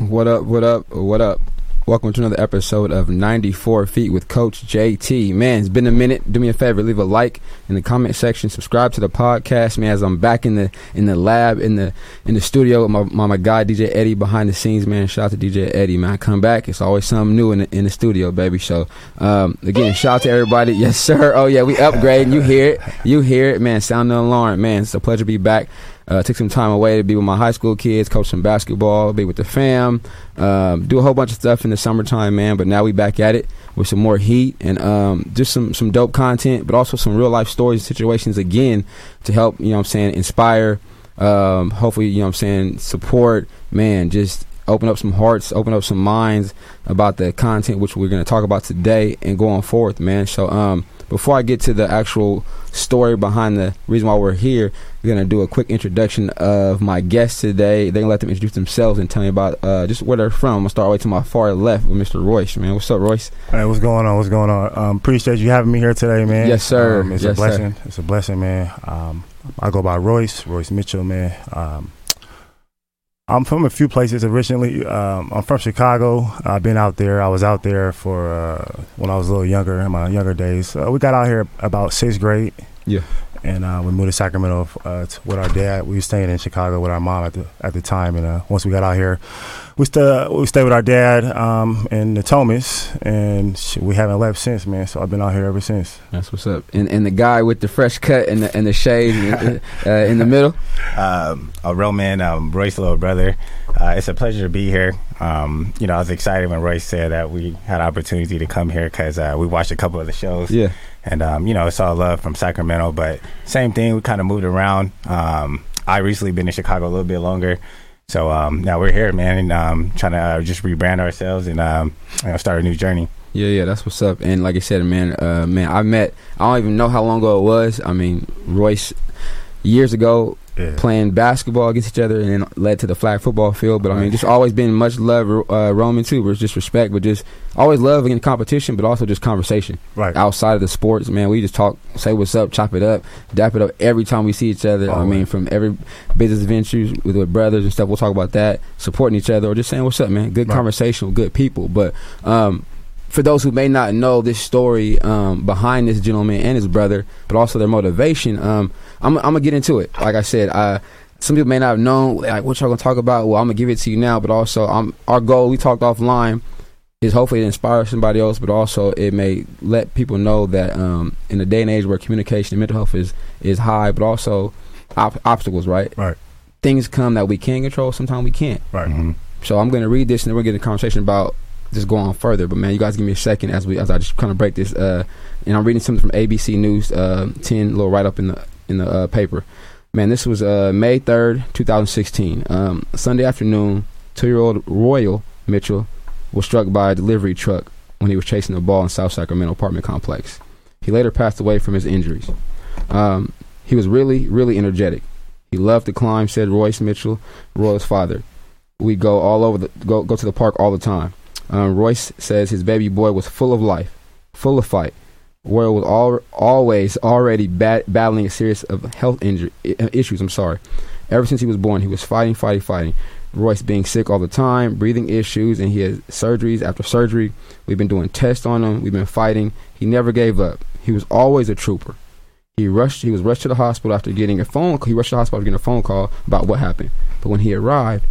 What up? What up? What up? Welcome to another episode of 94 Feet with Coach JT. Man, it's been a minute. Do me a favor, leave a like in the comment section. Subscribe to the podcast, man. As I'm back in the in the lab in the in the studio with my my, my guy DJ Eddie behind the scenes, man. Shout out to DJ Eddie, man. I come back, it's always something new in the, in the studio, baby. So um, again, shout out to everybody. Yes, sir. Oh yeah, we upgrading. You hear it? You hear it, man. Sound the alarm, man. It's a pleasure to be back. Uh, took some time away to be with my high school kids, coach some basketball, be with the fam, um, do a whole bunch of stuff in the summertime, man. But now we back at it with some more heat and um, just some some dope content, but also some real life stories and situations again to help you know what I'm saying inspire. Um, hopefully, you know what I'm saying support. Man, just open up some hearts, open up some minds about the content which we're going to talk about today and going forth, man. So, um, before I get to the actual story behind the reason why we're here, we're gonna do a quick introduction of my guests today. They're gonna let them introduce themselves and tell me about uh, just where they're from. I'm gonna start right to my far left with Mr. Royce. Man, what's up, Royce? Hey, what's going on? What's going on? Um, appreciate you having me here today, man. Yes, sir. Um, it's yes, a blessing. Sir. It's a blessing, man. Um, I go by Royce, Royce Mitchell, man. Um, I'm from a few places originally. Um, I'm from Chicago. I've been out there. I was out there for uh, when I was a little younger, in my younger days. Uh, we got out here about sixth grade. Yeah. And uh, we moved to Sacramento uh, to, with our dad. We were staying in Chicago with our mom at the at the time. And uh, once we got out here, we st- we stayed with our dad um, in the Thomas, and sh- we haven't left since, man. So I've been out here ever since. That's what's up. And and the guy with the fresh cut and the and the shade in, uh, in the middle. Um, a real man, um, Royce, little brother. Uh, it's a pleasure to be here. Um, you know, I was excited when Royce said that we had opportunity to come here because uh, we watched a couple of the shows. Yeah. And um, you know, it's all love from Sacramento, but same thing. We kind of moved around. Um, I recently been in Chicago a little bit longer, so um, now we're here, man, and um, trying to uh, just rebrand ourselves and um, you know, start a new journey. Yeah, yeah, that's what's up. And like I said, man, uh, man, I met. I don't even know how long ago it was. I mean, Royce years ago Yeah. playing basketball against each other, and then led to the flag football field. But I mean, just always been much love, uh, Roman too. Where it's just respect, but just always love in competition, but also just conversation Right. outside of the sports. Man, we just talk, say what's up, chop it up, dap it up every time we see each other. I Always. mean, from every business ventures with, with brothers and stuff, we'll talk about that, supporting each other, or just saying what's up, man. Good Right. conversation with good people, but. um for those who may not know this story um, behind this gentleman and his brother, but also their motivation, um, I'm, I'm gonna get into it. Like I said, uh, some people may not have known like what y'all gonna talk about. Well, I'm gonna give it to you now, but also um, our goal we talked offline is hopefully to inspire somebody else, but also it may let people know that um, in the day and age where communication and mental health is is high, but also op- obstacles, right? Right. Things come that we can control, sometimes we can't. Right. Mhm. So I'm going to read this and then we're going to get a conversation about just go on further. But man, you guys give me a second as we as I just kind of break this. Uh, and I'm reading something from ABC News, uh, ten little write up in the in the uh, paper. Man, this was uh, May third, 2016. Um, Sunday afternoon, two year old Royal Mitchell was struck by a delivery truck when he was chasing a ball in South Sacramento apartment complex. He later passed away from his injuries. Um, he was really, really energetic. He loved to climb, said Royce Mitchell, Royal's father. We go all over the go go to the park all the time. Um, Royce says his baby boy was full of life, full of fight. Royal was all, always already bat, battling a series of health injury, issues. I'm sorry. Ever since he was born, he was fighting, fighting, fighting. Royce being sick all the time, breathing issues, and he has surgeries after surgery. We've been doing tests on him. We've been fighting. He never gave up. He was always a trooper. He rushed. He was rushed to the hospital after getting a phone. He rushed to the hospital after getting a phone call about what happened. But when he arrived,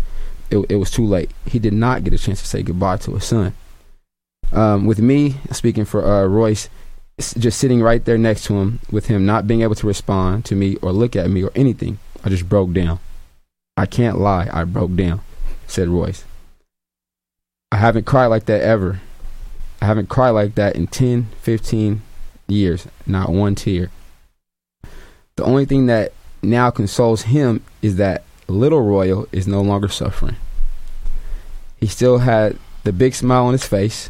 it, it was too late. He did not get a chance to say goodbye to his son. Um, with me speaking for uh, Royce, just sitting right there next to him, with him not being able to respond to me or look at me or anything, I just broke down. I can't lie, I broke down, said Royce. I haven't cried like that ever. I haven't cried like that in 10, 15 years, not one tear. The only thing that now consoles him is that little Royal is no longer suffering. He still had the big smile on his face.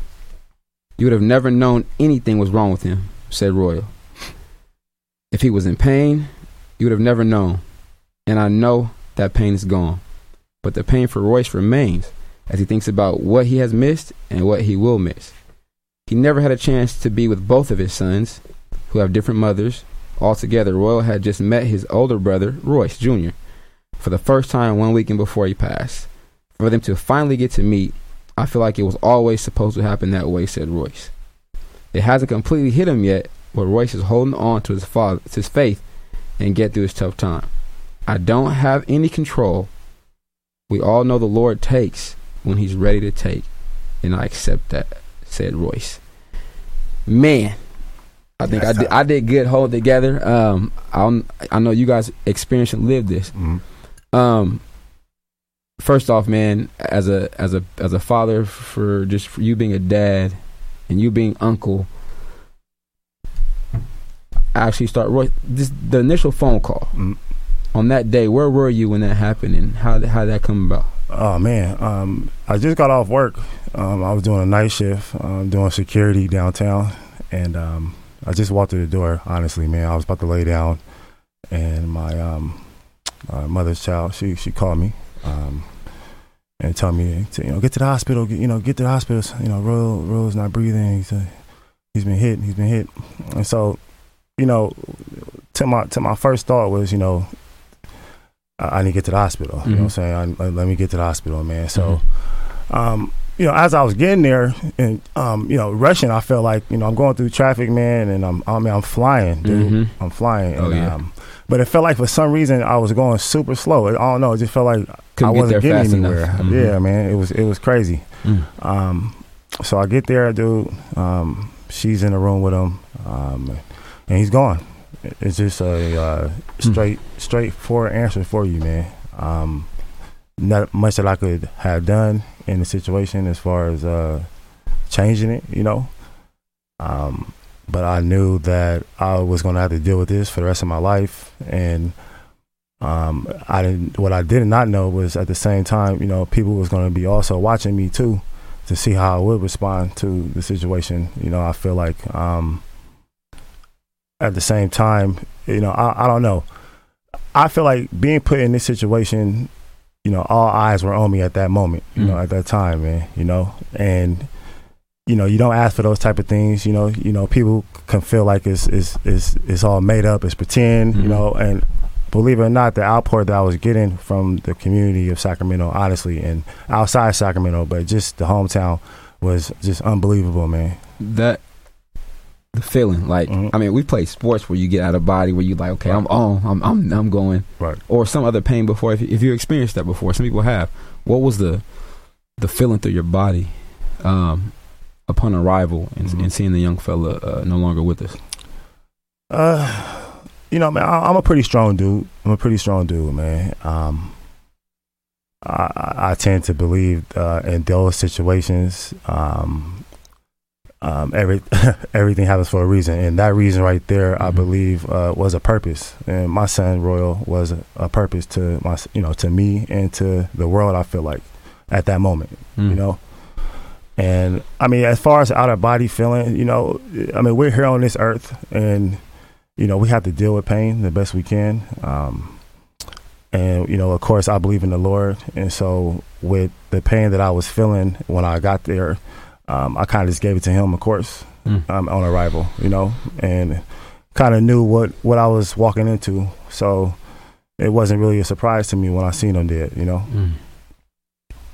You would have never known anything was wrong with him, said Royal. If he was in pain, you would have never known. And I know that pain is gone. But the pain for Royce remains as he thinks about what he has missed and what he will miss. He never had a chance to be with both of his sons, who have different mothers. Altogether, Royal had just met his older brother, Royce Jr., for the first time one weekend before he passed. for them to finally get to meet, I feel like it was always supposed to happen that way," said Royce. It hasn't completely hit him yet, but Royce is holding on to his father, to his faith, and get through his tough time. I don't have any control. We all know the Lord takes when He's ready to take, and I accept that," said Royce. Man, I think I did, tough. I did good holding together. Um, I I know you guys experienced and lived this. Mhm. Um, first off, man, as a as a as a father, for just for you being a dad and you being uncle, I actually start Roy. This the initial phone call Mhm. on that day. Where were you when that happened, and how how that come about? Oh man, um, I just got off work. Um, I was doing a night shift, um, doing security downtown, and um, I just walked through the door. Honestly, man, I was about to lay down, and my um, my mother's child, she she called me, um, and tell me to you know get to the hospital. Get, you know, get to the hospital. You know, Royal Royal's not breathing. He's uh, he's been hit. He's been hit, and so you know, to my to my first thought was you know. I I need to get to the hospital. You know what I'm saying? I, let me get to the hospital, man. So, um, you know, as I was getting there and um, you know, rushing, I felt like you know I'm going through traffic, man, and I'm I mean I'm flying, dude. Mhm. I'm flying. Oh, and, yeah. um, but it felt like for some reason I was going super slow. I don't know. It just felt like Couldn't I wasn't there getting anywhere. Mhm. Yeah, man. It was it was crazy. Mm. Um, so I get there, dude. Um, she's in the room with him, um, and he's gone. It's just a uh, straight, straightforward answer for you, man. Um, not much that I could have done in the situation as far as uh, changing it, you know. Um, but I knew that I was going to have to deal with this for the rest of my life, and um, I didn't. What I did not know was at the same time, you know, people was going to be also watching me too to see how I would respond to the situation. You know, I feel like um, at the same time, you know, I, I don't know. I feel like being put in this situation, you know, all eyes were on me at that moment, you know, Mm. at that time, man, you know, and you know, you don't ask for those type of things, you know, you know, people can feel like it's it's it's, it's all made up, it's pretend, you Mhm. know, and believe it or not, the outpour that I was getting from the community of Sacramento, honestly, and outside Sacramento, but just the hometown was just unbelievable, man. That the feeling, like Mhm. I mean, we play sports where you get out of body, where you like, okay, I'm on, I'm I'm I'm going, Right. or some other pain before. If you, if you experienced that before, some people have. What was the the feeling through your body um, upon arrival and, Mhm. and seeing the young fella uh, no longer with us? Uh, you know, man, I, I'm a pretty strong dude. I'm a pretty strong dude, man. Um, I, I I tend to believe uh, in those situations. Um, um, every everything happens for a reason, and that reason right there, I Mhm. believe, uh, was a purpose. And my son Royal was a, a purpose to my, you know, to me and to the world. I feel like at that moment Mm. you know. And I mean, as far as out of body feeling, you know, I mean, we're here on this earth, and you know, we have to deal with pain the best we can. Um, and you know, of course, I believe in the Lord, and so with the pain that I was feeling when I got there, um, I kind of just gave it to Him, of course, Mm. um, on arrival, you know, and kind of knew what what I was walking into, so it wasn't really a surprise to me when I seen Him dead, you know. Mm.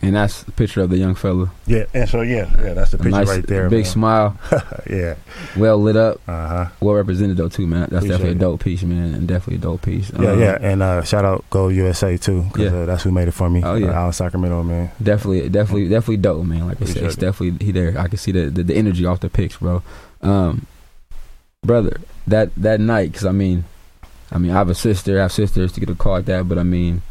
And that's the picture of the young fella. Yeah, and so yeah, yeah, that's the picture nice, right there. big man. smile, yeah. well lit up, Uh huh. well represented though too, man. That's Appreciate definitely a dope piece, man, and definitely a dope piece. Yeah, Um, yeah, and uh, shout out Go USA too, because Yeah. uh, that's who made it for me. Oh, yeah. uh, out in Sacramento, man. Definitely, definitely, definitely dope, man. Like I said, it's it. definitely he there. I can see the, the the energy off the pics, bro. Um, brother, that that night, because I mean, I mean, I have a sister, I have sisters to get a call like that, but I mean,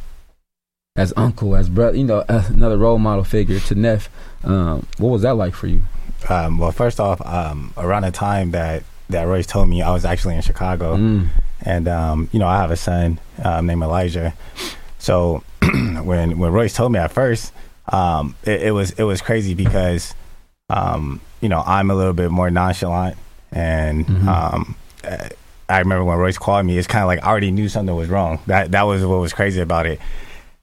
as uncle, as brother, you know, uh, another role model figure to Neff. Um, what was that like for you? Um, well, first off, um, around the time that that Royce told me, I was actually in Chicago, Mm, and um, you know, I have a son um, named Elijah. So when when Royce told me at first, um, it, it was it was crazy because um, you know I'm a little bit more nonchalant, and uh, I remember when Royce called me, it's kind of like I already knew something was wrong. That that was what was crazy about it.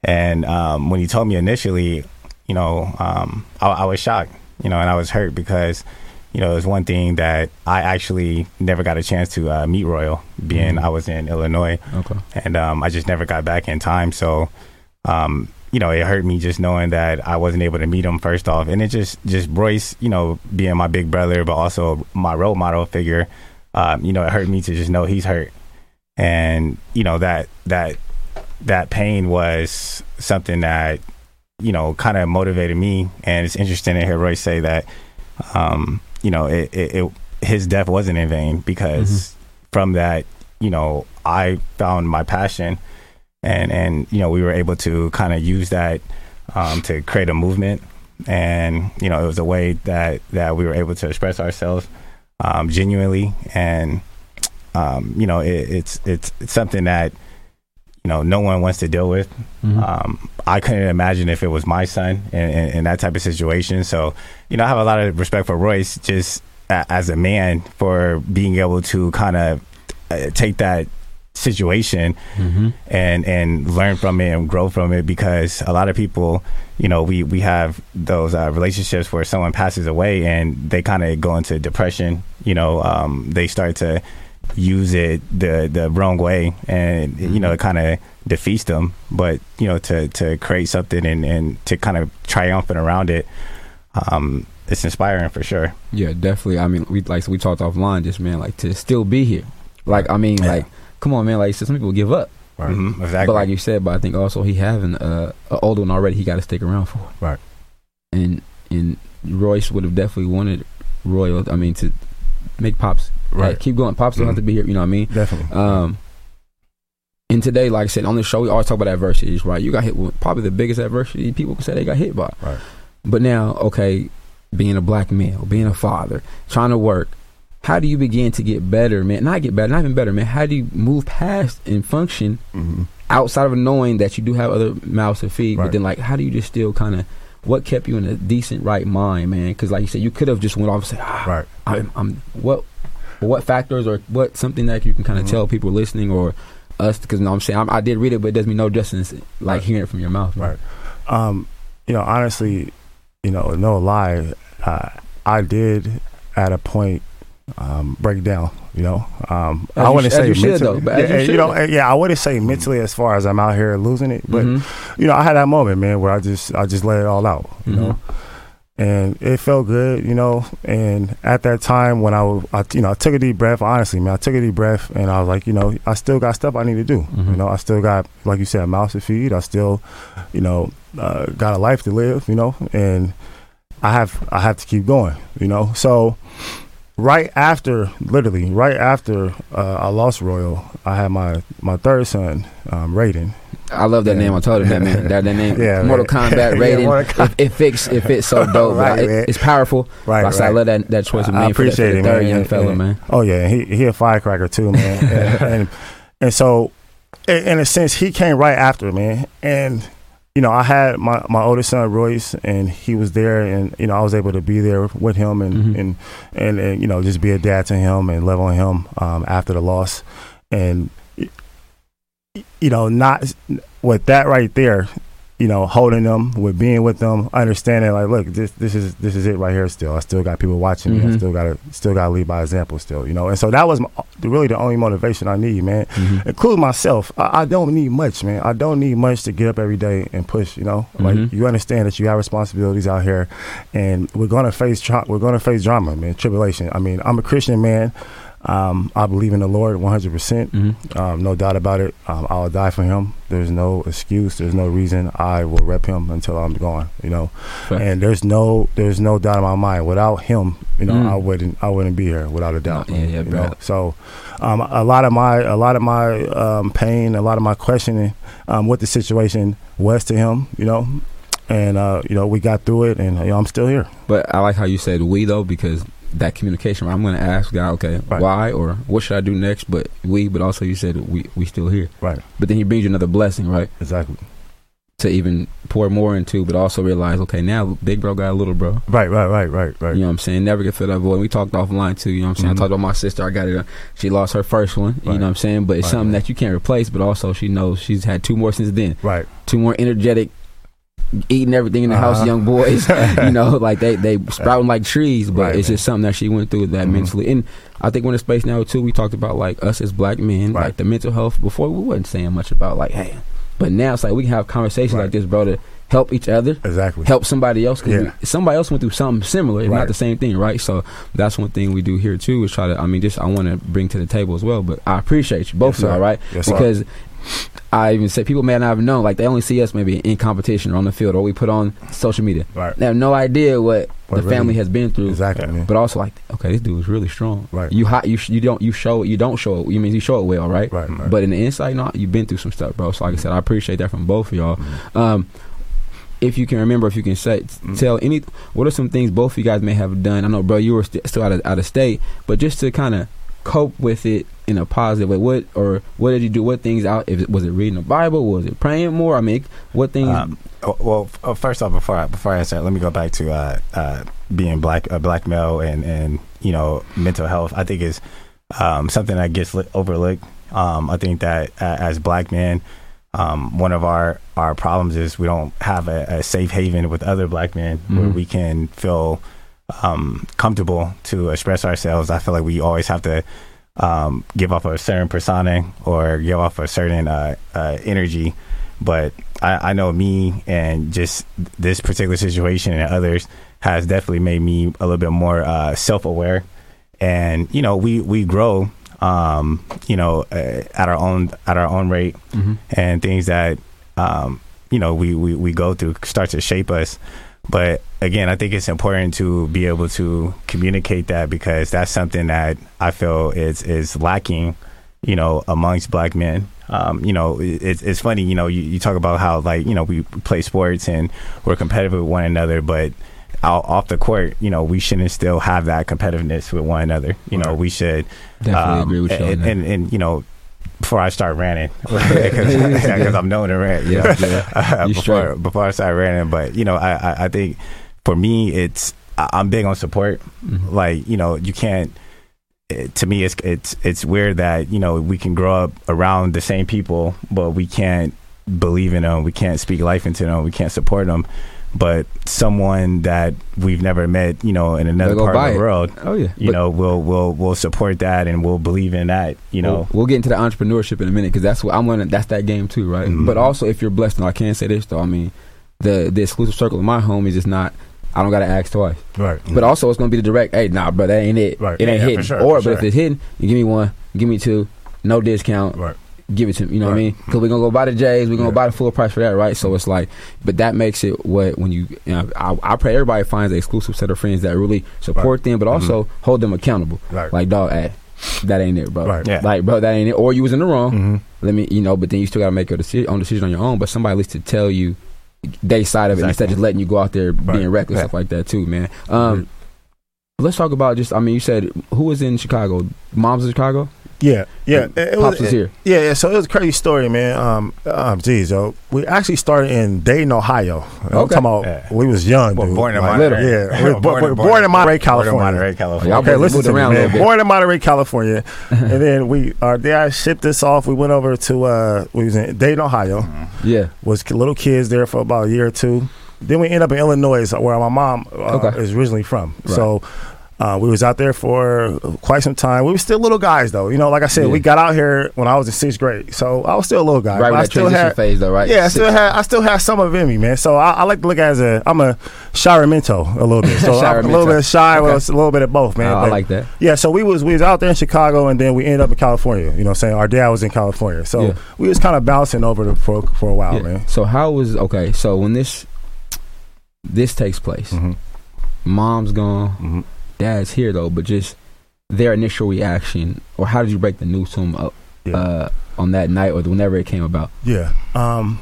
And um, when he told me initially, you know, um, I, I was shocked, you know, and I was hurt because, you know, it was one thing that I actually never got a chance to uh, meet Royal, being Mhm. I was in Illinois, okay. and um, I just never got back in time. So, um, you know, it hurt me just knowing that I wasn't able to meet him first off, and it just just Royce, you know, being my big brother, but also my role model figure. Um, you know, it hurt me to just know he's hurt, and you know that that that pain was something that you know kind of motivated me. And it's interesting to hear Roy say that, um, you know, it, it, it his death wasn't in vain because mm-hmm. from that, you know, I found my passion and and you know we were able to kind of use that um, to create a movement, and you know it was a way that that we were able to express ourselves um, genuinely, and um, you know it, it's it's it's something that you know no one wants to deal with. Mm-hmm. Um, I couldn't imagine if it was my son in, in, in, that type of situation. So you know I have a lot of respect for Royce just as a man for being able to kind of uh, take that situation mm-hmm. and and learn from it and grow from it because a lot of people you know we we have those uh, relationships where someone passes away and they kind of go into depression you know um, they start to use it the the wrong way and mm-hmm. you know it kind of defeats them but you know to to create something and and to kind of triumphant around it um it's inspiring for sure yeah definitely i mean we like we talked offline just man like to still be here like i mean yeah. like come on, man. Like some people give up. Right. Mm-hmm. Exactly. But like you said, but I think also he having uh, an older one already. He got to stick around for. Right. And and Royce would have definitely wanted Royal. I mean to make pops. Right. Like, keep going. Pops don't mm-hmm. have to be here. You know what I mean? Definitely. Um. And today, like I said on the show, we always talk about adversities, right? You got hit with probably the biggest adversity people can say they got hit by. Right. But now, okay, being a black male, being a father, trying to work, how do you begin to get better, man? Not get better, not even better, man. How do you move past and function mm-hmm. outside of knowing that you do have other mouths to feed? Right. But then, like, how do you just still kind of what kept you in a decent right mind, man? Because, like you said, you could have just went off and said, ah, right. I'm, I'm what, what factors or what something that you can kind of mm-hmm. tell people listening or us? Because you know, I'm saying I'm, i did read it, but it does me no justice like right. hearing it from your mouth, right? Um, you know, honestly, you know, no lie, uh, I did at a point um, break down. You know, um, I wouldn't say mentally. Though, yeah, you, you know, yeah, I wouldn't say mentally as far as I'm out here losing it, but mm-hmm. you know, I had that moment, man, where I just I just let it all out. You mm-hmm. know. And it felt good, you know. And at that time, when I, was, I, you know, I took a deep breath. Honestly, man, I took a deep breath, and I was like, you know, I still got stuff I need to do. Mm-hmm. You know, I still got, like you said, a mouth to feed. I still, you know, uh, got a life to live. You know, and I have, I have to keep going. You know, so right after, literally right after uh, I lost Royal, I had my my third son, um, Raiden. I love that name. I told him that man. That, that name, yeah, Mortal Kombat Raiden. yeah, Kombat. It, it, fits. It fits so dope. right, it, it's powerful. Right, right. I love that that choice of name. I appreciate for it, third man. young fella, man. Oh yeah, he he a firecracker too, man. and, and, and so, in a sense, he came right after, man, and you know, I had my, my oldest son Royce, and he was there, and you know, I was able to be there with him, and mm-hmm. and, and, and you know, just be a dad to him and love on him um, after the loss, and you know, not with that right there, you know, holding them, with being with them, understanding like, look, this this is this is it right here. Still, I still got people watching mm-hmm. me. I mm-hmm. still got to still got to lead by example. Still, you know, and so that was my, really the only motivation I need, man. Mm-hmm. Including myself, I, I, don't need much, man. I don't need much to get up every day and push. You know, like mm-hmm. you understand that you have responsibilities out here, and we're gonna face tra- we're gonna face drama, man, tribulation. I mean, I'm a Christian man. Um, I believe in the Lord 100. percent mm-hmm. um, No doubt about it. Um, I'll die for Him. There's no excuse. There's no reason. I will rep Him until I'm gone. You know, and there's no there's no doubt in my mind. Without Him, you know, mm. I wouldn't I wouldn't be here without a doubt. yeah, yeah, you know? So, um, a lot of my a lot of my um, pain, a lot of my questioning, um, what the situation was to Him. You know, and uh, you know we got through it, and you know, I'm still here. But I like how you said we though because that communication. I'm going to ask God, okay, right. why or what should I do next? But we, but also you said we we still here, right? But then He brings you another blessing, right? Exactly. To even pour more into, but also realize, okay, now big bro got a little bro. Right, right, right, right, right. You know what I'm saying? Never get fill that void. We talked offline too. You know what I'm saying? Mm-hmm. I talked about my sister. I got it. She lost her first one. Right. You know what I'm saying? But it's right, something that you can't replace. But also she knows she's had two more since then. Right. Two more energetic eating everything in the uh-huh. house, young boys. you know, like they they sprouting like trees. But right, it's man. just something that she went through that mm-hmm. mentally. And I think we're in a space now too. We talked about like us as black men, right. like the mental health. Before we wasn't saying much about like, hey, But now it's like we can have conversations Right. like this, bro, to help each other, Exactly. help somebody else. Cause Yeah. we- somebody else went through something similar, if Right. not the same thing, right? So that's one thing we do here too. Is try to. I mean, just I want to bring to the table as well. But I appreciate you both Yes, of y'all, right? Yes, sir. I even say people may not have known, like they only see us maybe in competition or on the field or we put on social media. Right. They have no idea what, What the really- family has been through. Exactly, man. But also like, okay, this dude is really strong. Right. You hot. You sh- you don't you show it. You don't show it. You mean you show it well, right? Right, right. But in the inside, no, you've been through some stuff, bro. So like I said, I appreciate that from both of y'all. Mm-hmm. Um, if you can remember, if you can say, Mm. tell any, what are some things both of you guys may have done? I know, bro, you were st- still out of out of state, but just to kind of cope with it in a positive way. What or what did you do? What things out? If it, was it reading the Bible? Was it praying more? I mean, what things? Um, well, oh, first off, before I, before I answer, that, let me go back to uh, uh, being black, a black male, and and you know, mental health. I think is um, something that gets li- overlooked. Um, I think that uh, as black men, um, one of our our problems is we don't have a, a safe haven with other black men where Mhm. we can feel um, comfortable to express ourselves. I feel like we always have to um, give off a certain persona or give off a certain uh, uh, energy. But I, I know me and just this particular situation and others has definitely made me a little bit more uh, self aware. And you know, we we grow, um, you know, uh, at our own at our own rate, Mhm. and things that um, you know we, we we go through start to shape us. But again, I think it's important to be able to communicate that because that's something that I feel is is lacking, you know, amongst black men. Um, you know, it's it's funny, you know, you, you talk about how like you know we play sports and we're competitive with one another, but out, off the court, you know, we shouldn't still have that competitiveness with one another. You know, Right. we should Definitely um, agree with you. and, and, and you know, before I start ranting, because I'm known to rant. you Yeah, know, yeah. uh, You before straight. before I start ranting. But you know, I, I I think for me, it's I- I'm big on support. Mhm. Like you know, you can't. It, to me, it's it's it's weird that you know we can grow up around the same people, but we can't believe in them. We can't speak life into them. We can't support them. But someone that we've never met, you know, in another part of the it. world, oh yeah, you But know, we'll we'll we'll support that and we'll believe in that. You know, we'll, we'll get into the entrepreneurship in a minute because that's what I'm learning. That's that game too, right? Mhm. But also, if you're blessed, and I can't say this though, I mean, the the exclusive circle of my home is just not. I don't got to ask twice. Right. But also, it's gonna be the direct. Hey, nah, bro, that ain't it. Right. It ain't Yeah, hitting. sure, or, but if it's hitting, you give me one, give me two, no discount. Right. Give it to me. You know what I mean? Because we're gonna go buy the J's. We're gonna Yeah. buy the full price for that, right? So it's like, but that makes it what when you. you know, I, I pray everybody finds an exclusive set of friends that really support them, but also hold them accountable. Right. Like, dog, hey, that ain't it, bro. Right. Yeah. Like, bro, that ain't it. Or you was in the wrong. hmm Let me, you know, but then you still gotta make your decision, own decision on your own. But somebody at least to tell you they side of it instead of just letting you go out there Right. being reckless Yeah. stuff like that too, man. Um, let's talk about just. I mean, you said who was in Chicago? Mom's in Chicago. Yeah, yeah. It, it Pops was, was here. Yeah, yeah. So it was a crazy story, man. Um, um, geez, yo, we actually started in Dayton, Ohio. I'm Okay. talking about Yeah. we was young, Well, dude. born in Like, Monterey. Yeah, we were born, born, born in Monterey, California. Born in Monterey, California. Y'all Okay, listen moved to me, around a man. Born in Monterey, California, and then we our dad shipped us off. We went over to uh, we was in Dayton, Ohio. Yeah. Was little kids there for about a year or two. Then we end up in Illinois, where my mom uh, Okay. is originally from. Right. So. Uh, we was out there for quite some time. We were still little guys, though. You know, like I said, Yeah. we got out here when I was in sixth grade, so I was still a little guy. Right but I still had, phase, though, right? yeah, I still had, I still had some of it in me, man. So I, I like to look at it as a, I'm a Shiremento a little bit. So I'm a little bit shy, Okay. well, a little bit of both, man. Oh, I like that. yeah, so we was we was out there in Chicago, and then we ended up in California. You know, what I'm saying our dad was in California, so Yeah. we was kind of bouncing over the, for for a while, Yeah. man. So how was okay? So when this this takes place, Mm-hmm. mom's gone, Mm-hmm. Dad's here though, but just their initial reaction, or how did you break the news to them uh, Yeah. uh, on that night, or whenever it came about? Yeah. Um,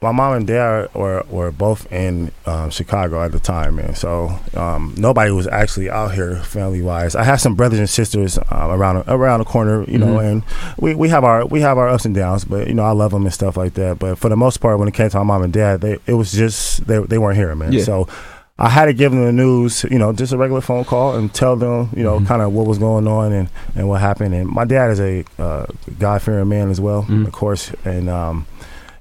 my mom and dad were were both in um, Chicago at the time, man. So um, nobody was actually out here family wise. I have some brothers and sisters um, around around the corner, you know, Mhm. and we, we have our we have our ups and downs, but you know I love them and stuff like that. But for the most part, when it came to my mom and dad, they it was just they they weren't here, man. Yeah. So. I had to give them the news, you know, just a regular phone call and tell them, you know, Mhm. kind of what was going on and, and what happened. And my dad is a uh, God fearing man as well, Mhm. of course. And um,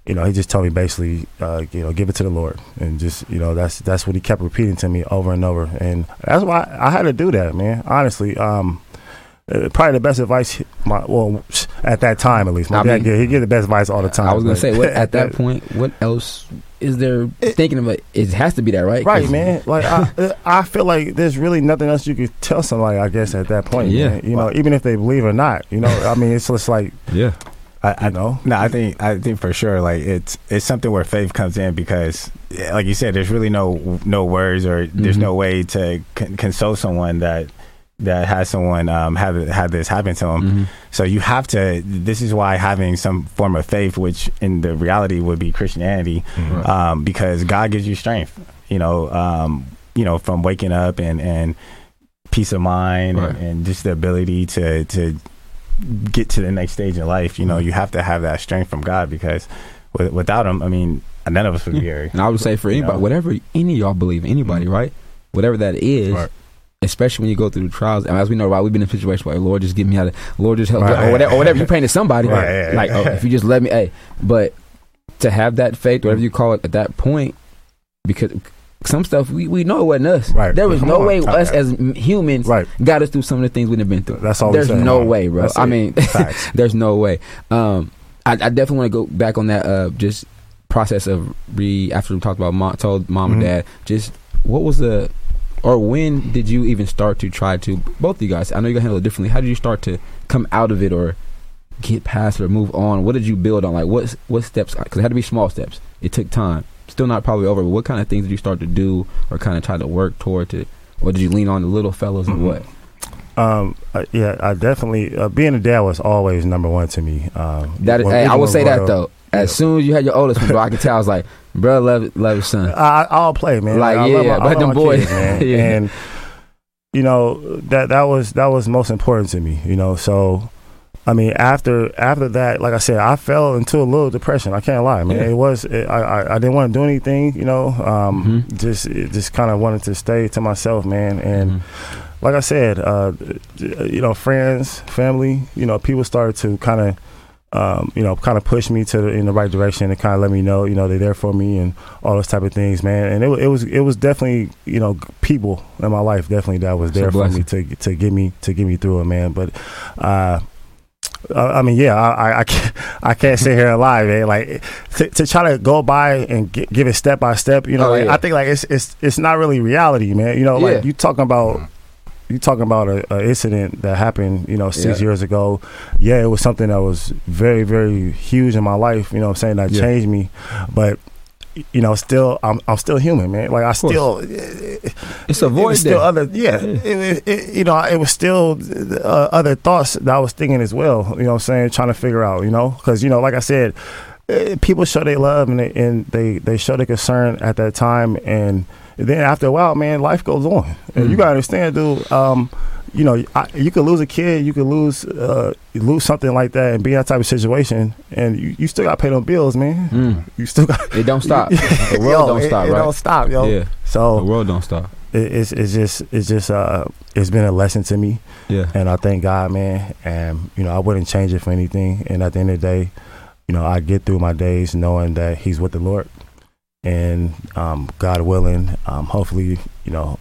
you know, he just told me basically, uh, you know, give it to the Lord, and just you know, that's that's what he kept repeating to me over and over, and that's why I had to do that, man. Honestly, um, uh, probably the best advice. My well, at that time at least. My I dad mean- he gave the best advice all the time. I was gonna say, what at that point, what else is there It- thinking of it? It has to be that, right? Right, man. Like I, I feel like there's really nothing else you could tell somebody. I guess at that point, Yeah. man. You know, even if they believe or not. You know, I mean, it's just like Yeah. I, I you know. No, I think I think for sure, like it's it's something where faith comes in because, like you said, there's really no no words or there's Mhm. no way to con- console someone that that has someone um, have had this happen to them. Mhm. So you have to. This is why having some form of faith, which in the reality would be Christianity, Right. um, because God gives you strength. You know, um, you know, from waking up and and peace of mind Right. and, and just the ability to to get to the next stage in life. You know, Mm-hmm. you have to have that strength from God because with, without Him, I mean, none of us would be here. And I would say for You anybody, know? whatever any of y'all believe, anybody, Mm-hmm. right? Whatever that is, Right. Especially when you go through the trials. And as we know, right, we've been in situations where Lord just get me out of, Lord just help, Right. or whatever, or whatever you painted somebody, Right, like oh, if you just let me, hey, but to have that faith, whatever you call it, at that point, because some stuff we, we know it wasn't us. Right. There was Come no on. way us as humans Right. got us through some of the things we've been through. That's all. There's no way, bro. That's I it. mean, there's no way. Um, I, I definitely want to go back on that. Uh, just process of re after we talked about mom, told mom and Mhm. dad. Just what was the or when did you even start to try to both of you guys? I know you guys handle it differently. How did you start to come out of it or get past it or move on? What did you build on? Like what what steps? Because it had to be small steps. It took time. Still not probably over. But what kind of things did you start to do or kind of try to work toward to? Or did you lean on the little fellows or Mhm. what? Um, uh, yeah, I definitely uh, being a dad was always number one to me. Um, That I will say that though. As soon as you had your oldest one, bro, I could tell. I was like, bro, love love his son. I, I'll play, man. Like, I yeah, love my, I but them boys- kids, man. Yeah. and you know that that was that was most important to me. You know, so I mean, after after that, like I said, I fell into a little depression. I can't lie, man. Yeah. It was it, I, I I didn't want to do anything. You know, um, Mhm. just just kind of wanted to stay to myself, man. And Mhm. like I said, uh, you know, friends, family, you know, people started to kind of, um, you know, kind of push me to the, in the right direction and kind of let me know, you know, they're there for me and all those type of things, man. And it, it was it was definitely, you know, people in my life definitely that was there for me to to get me to get me through it, man. But. uh I I mean, yeah, I, I, I can't, I can't sit here and lie, man. Like to, to try to go by and gi- give it step by step, you know. Oh, yeah. I think like it's it's it's not really reality, man. You know, Yeah. like you talking about you talking about a, a incident that happened, you know, six Yeah. years ago. Yeah, it was something that was very, very huge in my life. You know, what I'm saying that Yeah. changed me, but you know, still, I'm I'm still human, man. Like I still, It's a it void was still other, yeah. It, it, it- you know, it was still uh, other thoughts that I was thinking as well. You know, what I'm saying trying to figure out, you know, because you know, like I said, eh, people show their love and they, and they they show their concern at that time, and then after a while, man, life goes on, and Mm. you gotta understand, dude. Um, you know, I, you could lose a kid, you could lose uh, lose something like that, and be in that type of situation, and you, you still got to pay them bills, man. Mm. You still got It don't stop. The world Yo, don't it- stop, it right? don't stop, yo. Yeah, So the world don't stop. it, it's it's just it's just uh it's been a lesson to me, Yeah, and I thank God, man. And you know, I wouldn't change it for anything. And at the end of the day, you know, I get through my days knowing that He's with the Lord, and um, God willing, um, hopefully, you know,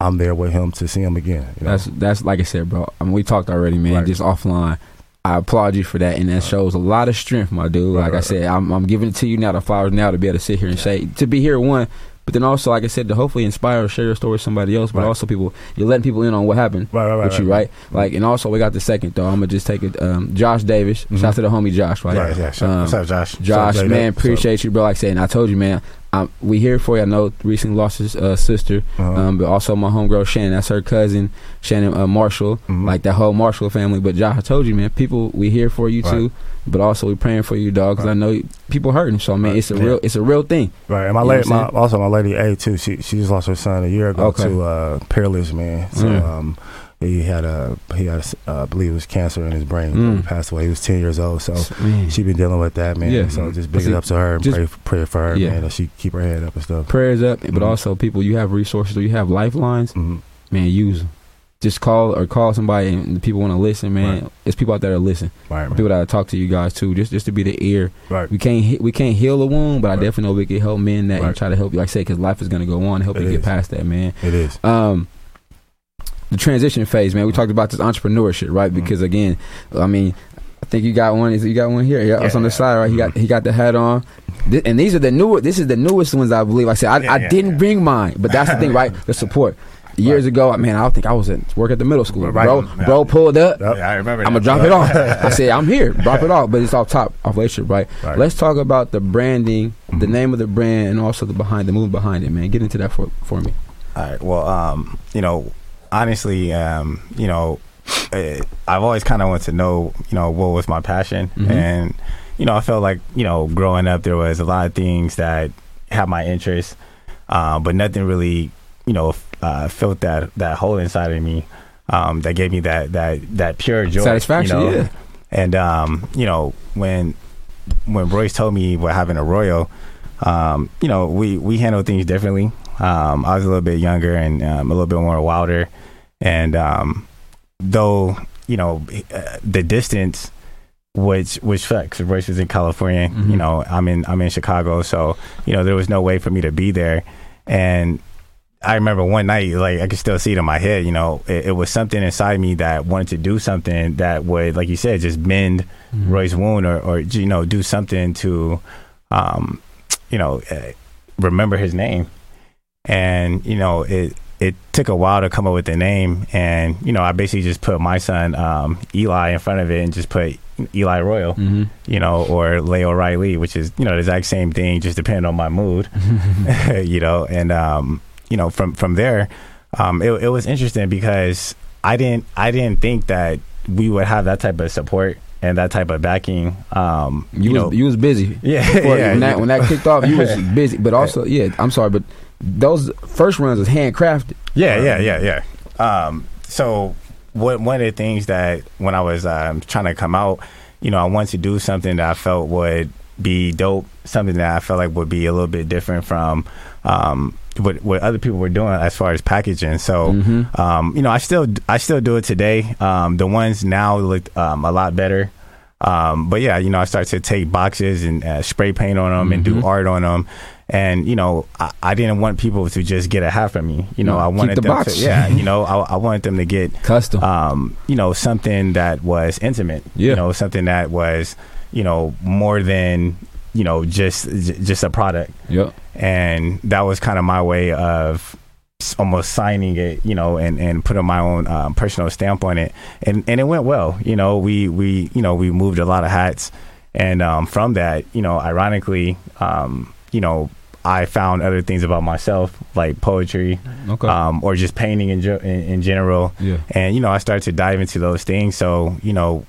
I'm there with Him to see Him again. You know? that's that's like I said, bro. I mean, we talked already, man. Right. Just offline. I applaud you for that, and that shows a lot of strength, my dude. Right, like I right, said, I'm, I'm giving it to you now, the flowers now, to be able to sit here and say, to be here, one, but then also, like I said, to hopefully inspire or share your story with somebody else, but Right. also people, you're letting people in on what happened. right, right, right, with you, right? Like, and also we got the second though. I'm gonna just take it. Um, Josh Davis, Mhm. shout out to the homie Josh, right? Yeah, yeah. Sure. Um, What's up, Josh? Josh, Jay, man, appreciate you, bro. Like I said, and I told you, man, um, we here for you. I know recently lost his uh, sister, Uh-huh. um, but also my homegirl Shannon. That's her cousin, Shannon uh, Marshall. Mhm. Like that whole Marshall family. But Josh, I told you, man, people, we here for you Right. too. But also we praying for you, dog, because Right. I know you- people hurting. So I mean, Right. it's a Yeah. real, it's a real thing. Right, and my You lady, my, also my lady A too. She she just lost her son a year ago Okay. to uh, peerless man. So Mm. um, he had a he had a, uh, I believe it was cancer in his brain. Mm. He passed away. He was ten years old. So man, she been dealing with that man. Yeah. So just big it up to her and just- pray pray for her, Yeah. man. That she keep her head up and stuff. prayers up. But Mhm. also, people, you have resources or you have lifelines. Mhm. Man, use them. Just call or call somebody, and people want to listen. Man, Right. it's people out there that listen. Right. People that talk to you guys too, just just to be the ear. right. We can't we can't heal a wound, but I definitely know we can help men that and try to help you. Like I say, because life is gonna go on, help It you get past that, man. It is. Um, the transition phase, man. We talked about this entrepreneurship, right? Mhm. Because again, I mean, I think you got one. Is you got one here? Yeah, it's on the Yeah. side, right? He got he got the hat on. Thi- And these are the new. This is the newest ones, I believe. I said I, Yeah, I yeah, didn't yeah. bring mine, but that's the thing, right? The support. Years ago, man, I don't think I was at work at the middle school. Right. Bro, Yeah. bro pulled up. Yeah, I remember. I'm gonna drop it off. I said I'm here. Drop it off, but it's off top off relationship, right? Right. Let's talk about the branding, the Mhm. name of the brand, and also the behind the movement behind it, man. Get into that for for me. All right. Well, um, you know, honestly, um, you know, eh, I've always kind of wanted to know, you know, what was my passion, Mhm. and you know, I felt like, you know, growing up, there was a lot of things that had my interest, uh, but nothing really, you know, uh, filled that that hole inside of me um, that gave me that that that pure joy, Satisfaction, you know? yeah. And um, you know, when when Royce told me what having a Royal, um, you know, we we handle things differently. Um, I was a little bit younger and um, a little bit more wilder, and um, though you know uh, the distance, which which flex. Royce was in California. Mhm. You know, I'm in I'm in Chicago, so you know there was no way for me to be there, and. I remember one night, like I could still see it in my head. You know, it, it was something inside me that wanted to do something that would, like you said, just bend Royce wound or, or you know do something to um you know uh, remember his name and you know it it took a while to come up with the name and you know I basically just put my son um Eli in front of it and just put Eli Royal Mm-hmm. you know or Leo Riley which is you know the exact same thing just depending on my mood you know and um you know from from there um it, it was interesting because I didn't I didn't think that we would have that type of support and that type of backing um You, you, was know you was busy. yeah, yeah when that when that kicked off, you was busy. But also, yeah, I'm sorry, but those first runs was handcrafted. Yeah, yeah, yeah, yeah. Um, so what, one of the things that when I was um, trying to come out, you know, I wanted to do something that I felt would be dope, something that I felt like would be a little bit different from um, what what other people were doing as far as packaging. So, Mhm. um, you know, I still I still do it today. Um, the ones now look um, a lot better. Um, but yeah, you know, I started to take boxes and uh, spray paint on them and do Mhm. art on them. And you know, I, I didn't want people to just get a hat from me. You know, No, I keep wanted the them box. to, yeah, you know, I, I wanted them to get, Custom. um, you know, something that was intimate. Yeah. You know, something that was, you know, more than, you know, just just a product. yep. And that was kind of my way of almost signing it, you know, and, and putting my own um, personal stamp on it. And and it went well. You know, we we you know we moved a lot of hats, and um, from that, you know, ironically, um, you know, I found other things about myself like poetry, Okay. um, or just painting in, ge- in in general. yeah. And you know, I started to dive into those things. So you know,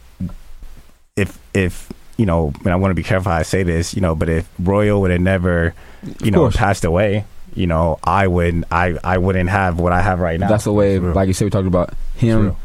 if if you know, and I want to be careful how I say this, you know, but if Royal would have never, you Of know, course. passed away, you know, I would I I wouldn't have what I have right now. That's the way, True. like you said, we talked about him True.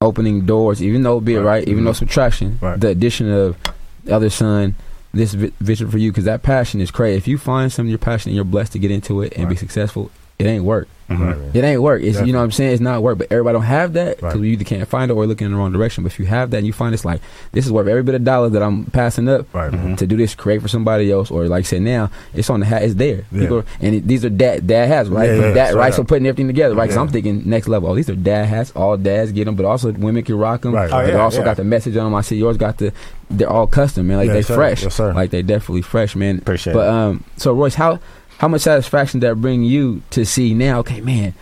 opening doors, even though be it Right. right, even Mhm. though subtraction, Right. the addition of the other son, this vision for you, because that passion is crazy. If you find something you're passionate, and you're blessed to get into it and be successful. It ain't work. Mhm. It ain't work. It's you know what I'm saying. It's not work. But everybody don't have that because Right. we either can't find it or we're looking in the wrong direction. But if you have that, and you find it's like this is worth every bit of dollar that I'm passing up Right, man. Mhm. to do this, create for somebody else, or like I said now, it's on the hat. It's there. Yeah. People are- and it, these are dad dad hats, right? Yeah, yeah, dad, straight right. So putting everything together, right? Because Yeah. I'm thinking next level. Oh, these are dad hats. All dads get them, but also women can rock them. Right, Oh. They yeah, also yeah. got the message on them. I see yours got the. They're all custom, man. Like they Yes, sir. fresh. Yes, sir. Like they definitely fresh, man. Appreciate But it. um, so Royce, how how much satisfaction that bring you to see now? Okay, man,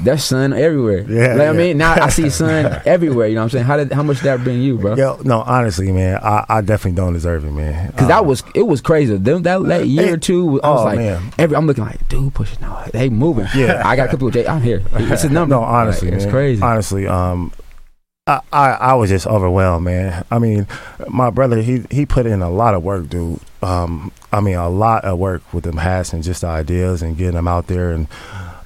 there's sun everywhere. Yeah, like, I mean, now I see sun everywhere. You know what I'm saying? How did how much did that bring you, bro? Yo, no, honestly, man, I, I definitely don't deserve it, man. Because Um, that was it was crazy. Them, that that year Hey, or two, I was oh, like, man. every I'm looking like, dude, push it now. They moving. Yeah. I got a couple of J. I'm here. It's a number. No, honestly, Like, it's crazy. Honestly, um, I, I I was just overwhelmed, man. I mean, my brother he he put in a lot of work, dude. Um, I mean, a lot of work with them hats and just the ideas and getting them out there and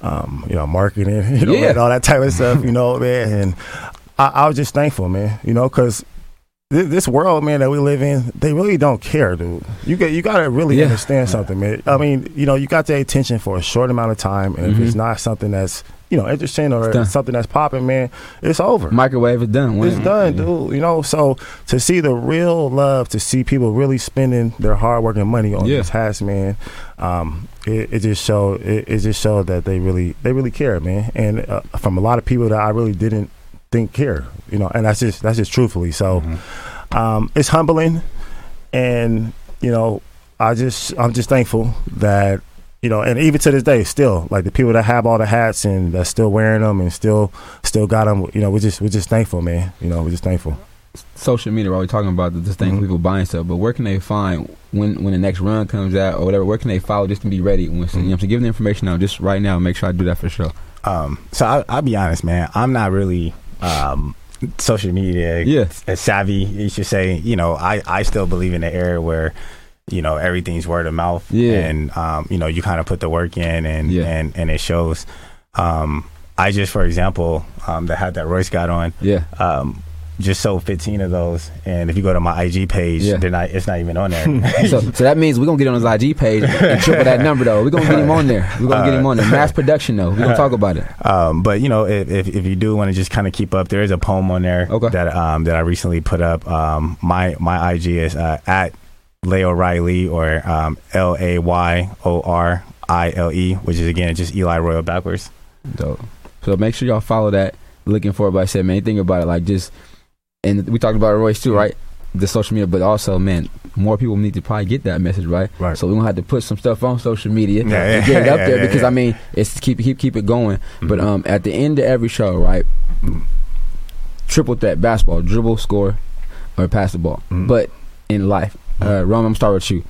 um, you know, marketing, you know, Yeah. and all that type of stuff, you know, man. And I, I was just thankful, man. You know, because this world, man, that we live in, they really don't care, dude. You get, you got to really Yeah. understand something, man. I mean, you know, you got their attention for a short amount of time, and Mhm. if it's not something that's, you know, interesting or something that's popping, man, it's over. Microwave is done. It's done, dude. You know, so to see the real love, to see people really spending their hard work and money on Yeah. these hats, man, um, it, it just showed. It, it just showed that they really, they really care, man. And uh, from a lot of people that I really didn't think care, you know, and that's just that's just truthfully. So, Mhm. um, it's humbling, and you know, I just I'm just thankful that you know, and even to this day, still like the people that have all the hats and that's still wearing them and still still got them. You know, we're just we're just thankful, man. You know, we're just thankful. Social media, we're always talking about this thing Mhm. people buying stuff, but where can they find when when the next run comes out or whatever? Where can they follow just to be ready? When, so, you know, I'm give them the information now, just right now. Make sure I do that for sure. Um, so I, I'll be honest, man. I'm not really um, social media Yeah. savvy. You should say. You know, I, I still believe in the era where you know everything's word of mouth. Yeah. and um, you know you kind of put the work in and Yeah. and and it shows. Um, I just, for example, um, the hat that Royce got on. Yeah, Um, just sold 15 of those, and if you go to my IG page, Yeah. they're not. It's not even on there. so so that means we're gonna get on his IG page and triple that number though. We're gonna get him on there. We're gonna get him on there. Mass production though. We're gonna talk about it. Um, but you know, if, if, if you do want to just kind of keep up, there is a poem on there Okay. that um, that I recently put up. Um, my my IG is uh, at Lay O'Reilly or um, L A Y O R I L E, which is again just Eli Royal backwards. Dope. So make sure y'all follow that. Looking forward, it, but I said, man, think about it. Like just, and we talked about Royce too, right? The social media, but also, man, more people need to probably get that message, right? Right. So we gonna have to put some stuff on social media Yeah, and get it up yeah, there yeah, because. I mean, it's keep keep keep it going. But Mhm. um, at the end of every show, right? Triple threat basketball, dribble, score, or pass the ball. Mhm. But in life, uh, Rome, I'm gonna start with you.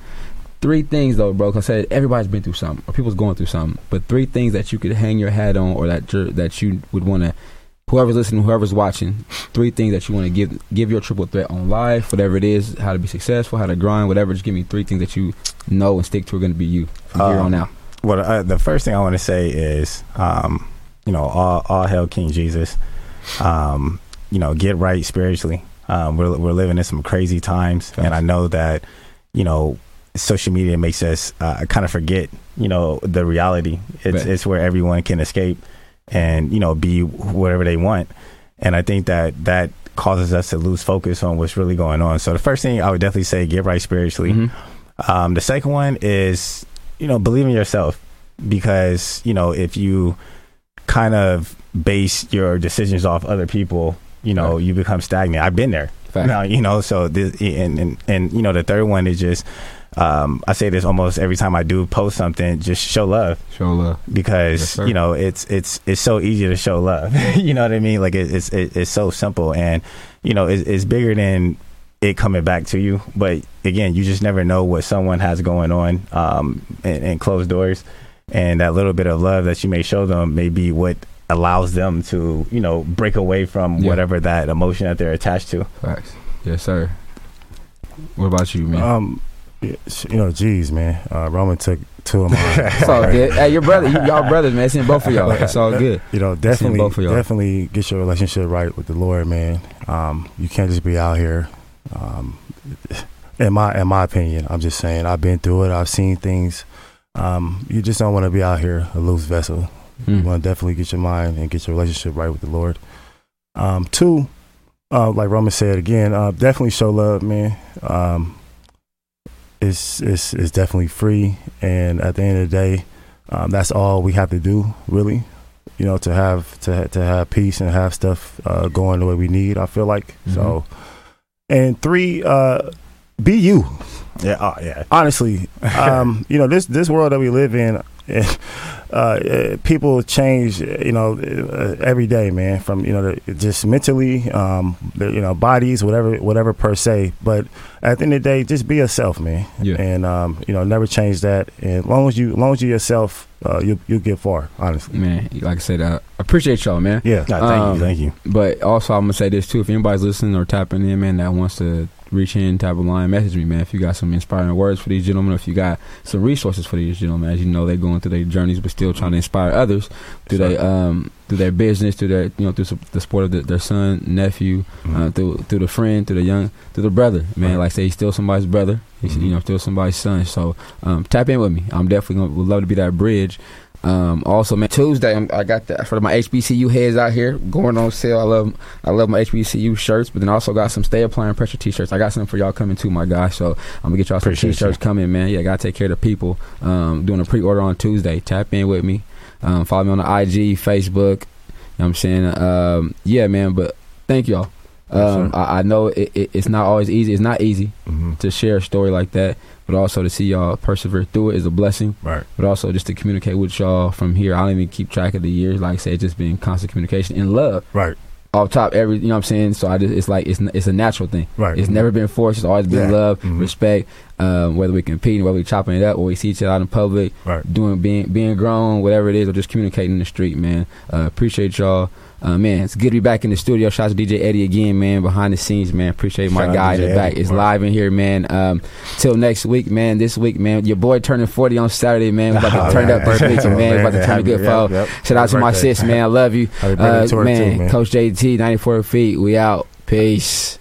Three things though, bro. Cause I said everybody's been through something, or people's going through something. But three things that you could hang your hat on, or that you're, that you would want to, whoever's listening, whoever's watching, three things that you want to give give your triple threat on life, whatever it is, how to be successful, how to grind, whatever. Just give me three things that you know and stick to are going to be you from here Um, on out. Well, uh, the first thing I want to say is, um, you know, all, all hail King Jesus. Um, you know, get right spiritually. Um, we're we're living in some crazy times, and I know that, you know, social media makes us uh, kind of forget, you know, the reality. It's Right. it's where everyone can escape, and you know, be whatever they want. And I think that that causes us to lose focus on what's really going on. So the first thing I would definitely say, get right spiritually. Mhm. Um, the second one is, you know, believe in yourself because, you know, if you kind of base your decisions off other people, you know, Right. you become stagnant. I've been there. Now, you know, so this, and, and, and, you know, the third one is just, um, I say this almost every time I do post something, just show love Show love. because Yes, you know it's it's it's so easy to show love. you know what I mean? Like it, it's it, it's so simple, and you know it's, it's bigger than it coming back to you. But again, you just never know what someone has going on um, in, in closed doors, and that little bit of love that you may show them may be what allows them to you know break away from Yeah. whatever that emotion that they're attached to. Facts. Yes, sir. What about you, man? Um, you know, geez, man. Uh, Roman took two of mine. it's all good. Hey, your brother, you, y'all brothers, man. It's in both of y'all. It's all good. You know, definitely, both of y'all. definitely get your relationship right with the Lord, man. Um, you can't just be out here. Um, in my in my opinion, I'm just saying I've been through it. I've seen things. Um, you just don't want to be out here a loose vessel. You Mm. want to definitely get your mind and get your relationship right with the Lord. Um, two, uh, like Roman said again, uh, definitely show love, man. Um, it's it's it's definitely free, and at the end of the day, um, that's all we have to do, really. You know, to have to to have peace and have stuff uh, going the way we need. I feel like so. And three, uh, be you Yeah, oh, yeah. honestly, um, you know this this world that we live in, uh, people change, you know, uh, every day, man. From you know, the, just mentally, um, the, you know, bodies, whatever, whatever per se. But at the end of the day, just be yourself, man. Yeah. And um, you know, never change that. And as long as you, as long as you yourself, uh, you you get far. Honestly. Man, like I said, I appreciate y'all, man. Yeah. No, thank Um, you, thank you. But also, I'm gonna say this too: if anybody's listening or tapping in, man, that wants to reach in, tap a line, message me, man. If you got some inspiring words for these gentlemen, if you got some resources for these gentlemen, as you know, they're going through their journeys, but still trying to inspire others through Sure. their um through their business, through their you know through the support of the, their son, nephew, uh, through through the friend, through the young, through the brother. Man, Right. like I say, he's still somebody's brother. He's Mhm. you know still somebody's son. So um, tap in with me. I'm definitely gonna, would love to be that bridge. Um, also, man, Tuesday I'm, I got that for my HBCU heads out here going on sale. I love I love my HBCU shirts, but then I also got some Stay Applying Pressure t-shirts. I got something for y'all coming too, my guy. So I'm gonna get y'all some Appreciate t-shirts coming, man. Yeah, I gotta take care of the people. Um, doing a pre-order on Tuesday. Tap in with me. Um, follow me on the IG, Facebook. You know what I'm saying? Um, yeah, man. But thank y'all. Um, I, I know it, it, it's not always easy. It's not easy hmm to share a story like that, but also to see y'all persevere through it is a blessing. Right. But also just to communicate with y'all from here. I don't even keep track of the years. Like I said, just being constant communication and love. Right. Off top, every you know what I'm saying. So I just it's like it's it's a natural thing. Right. It's never been forced. It's always been Yeah. love, Mhm. respect. Um, whether we competing, whether we chopping it up, or we see each other out in public, Right. doing being being grown, whatever it is, or just communicating in the street, man. Uh, appreciate y'all. Uh, man, it's good to be back in the studio. Shout out to DJ Eddie again, man, behind the scenes, man. Appreciate my Shout guy in the back. It's live in here, man. Um, till next week, man. This week, man. Your boy turning 40 on Saturday, man. We about to turn up this man. We about to turn a good Yep, yep. Shout out to my sis, man. I love you. Uh, birthday to her man, too, man. Coach JT, 94 feet. We out. Peace.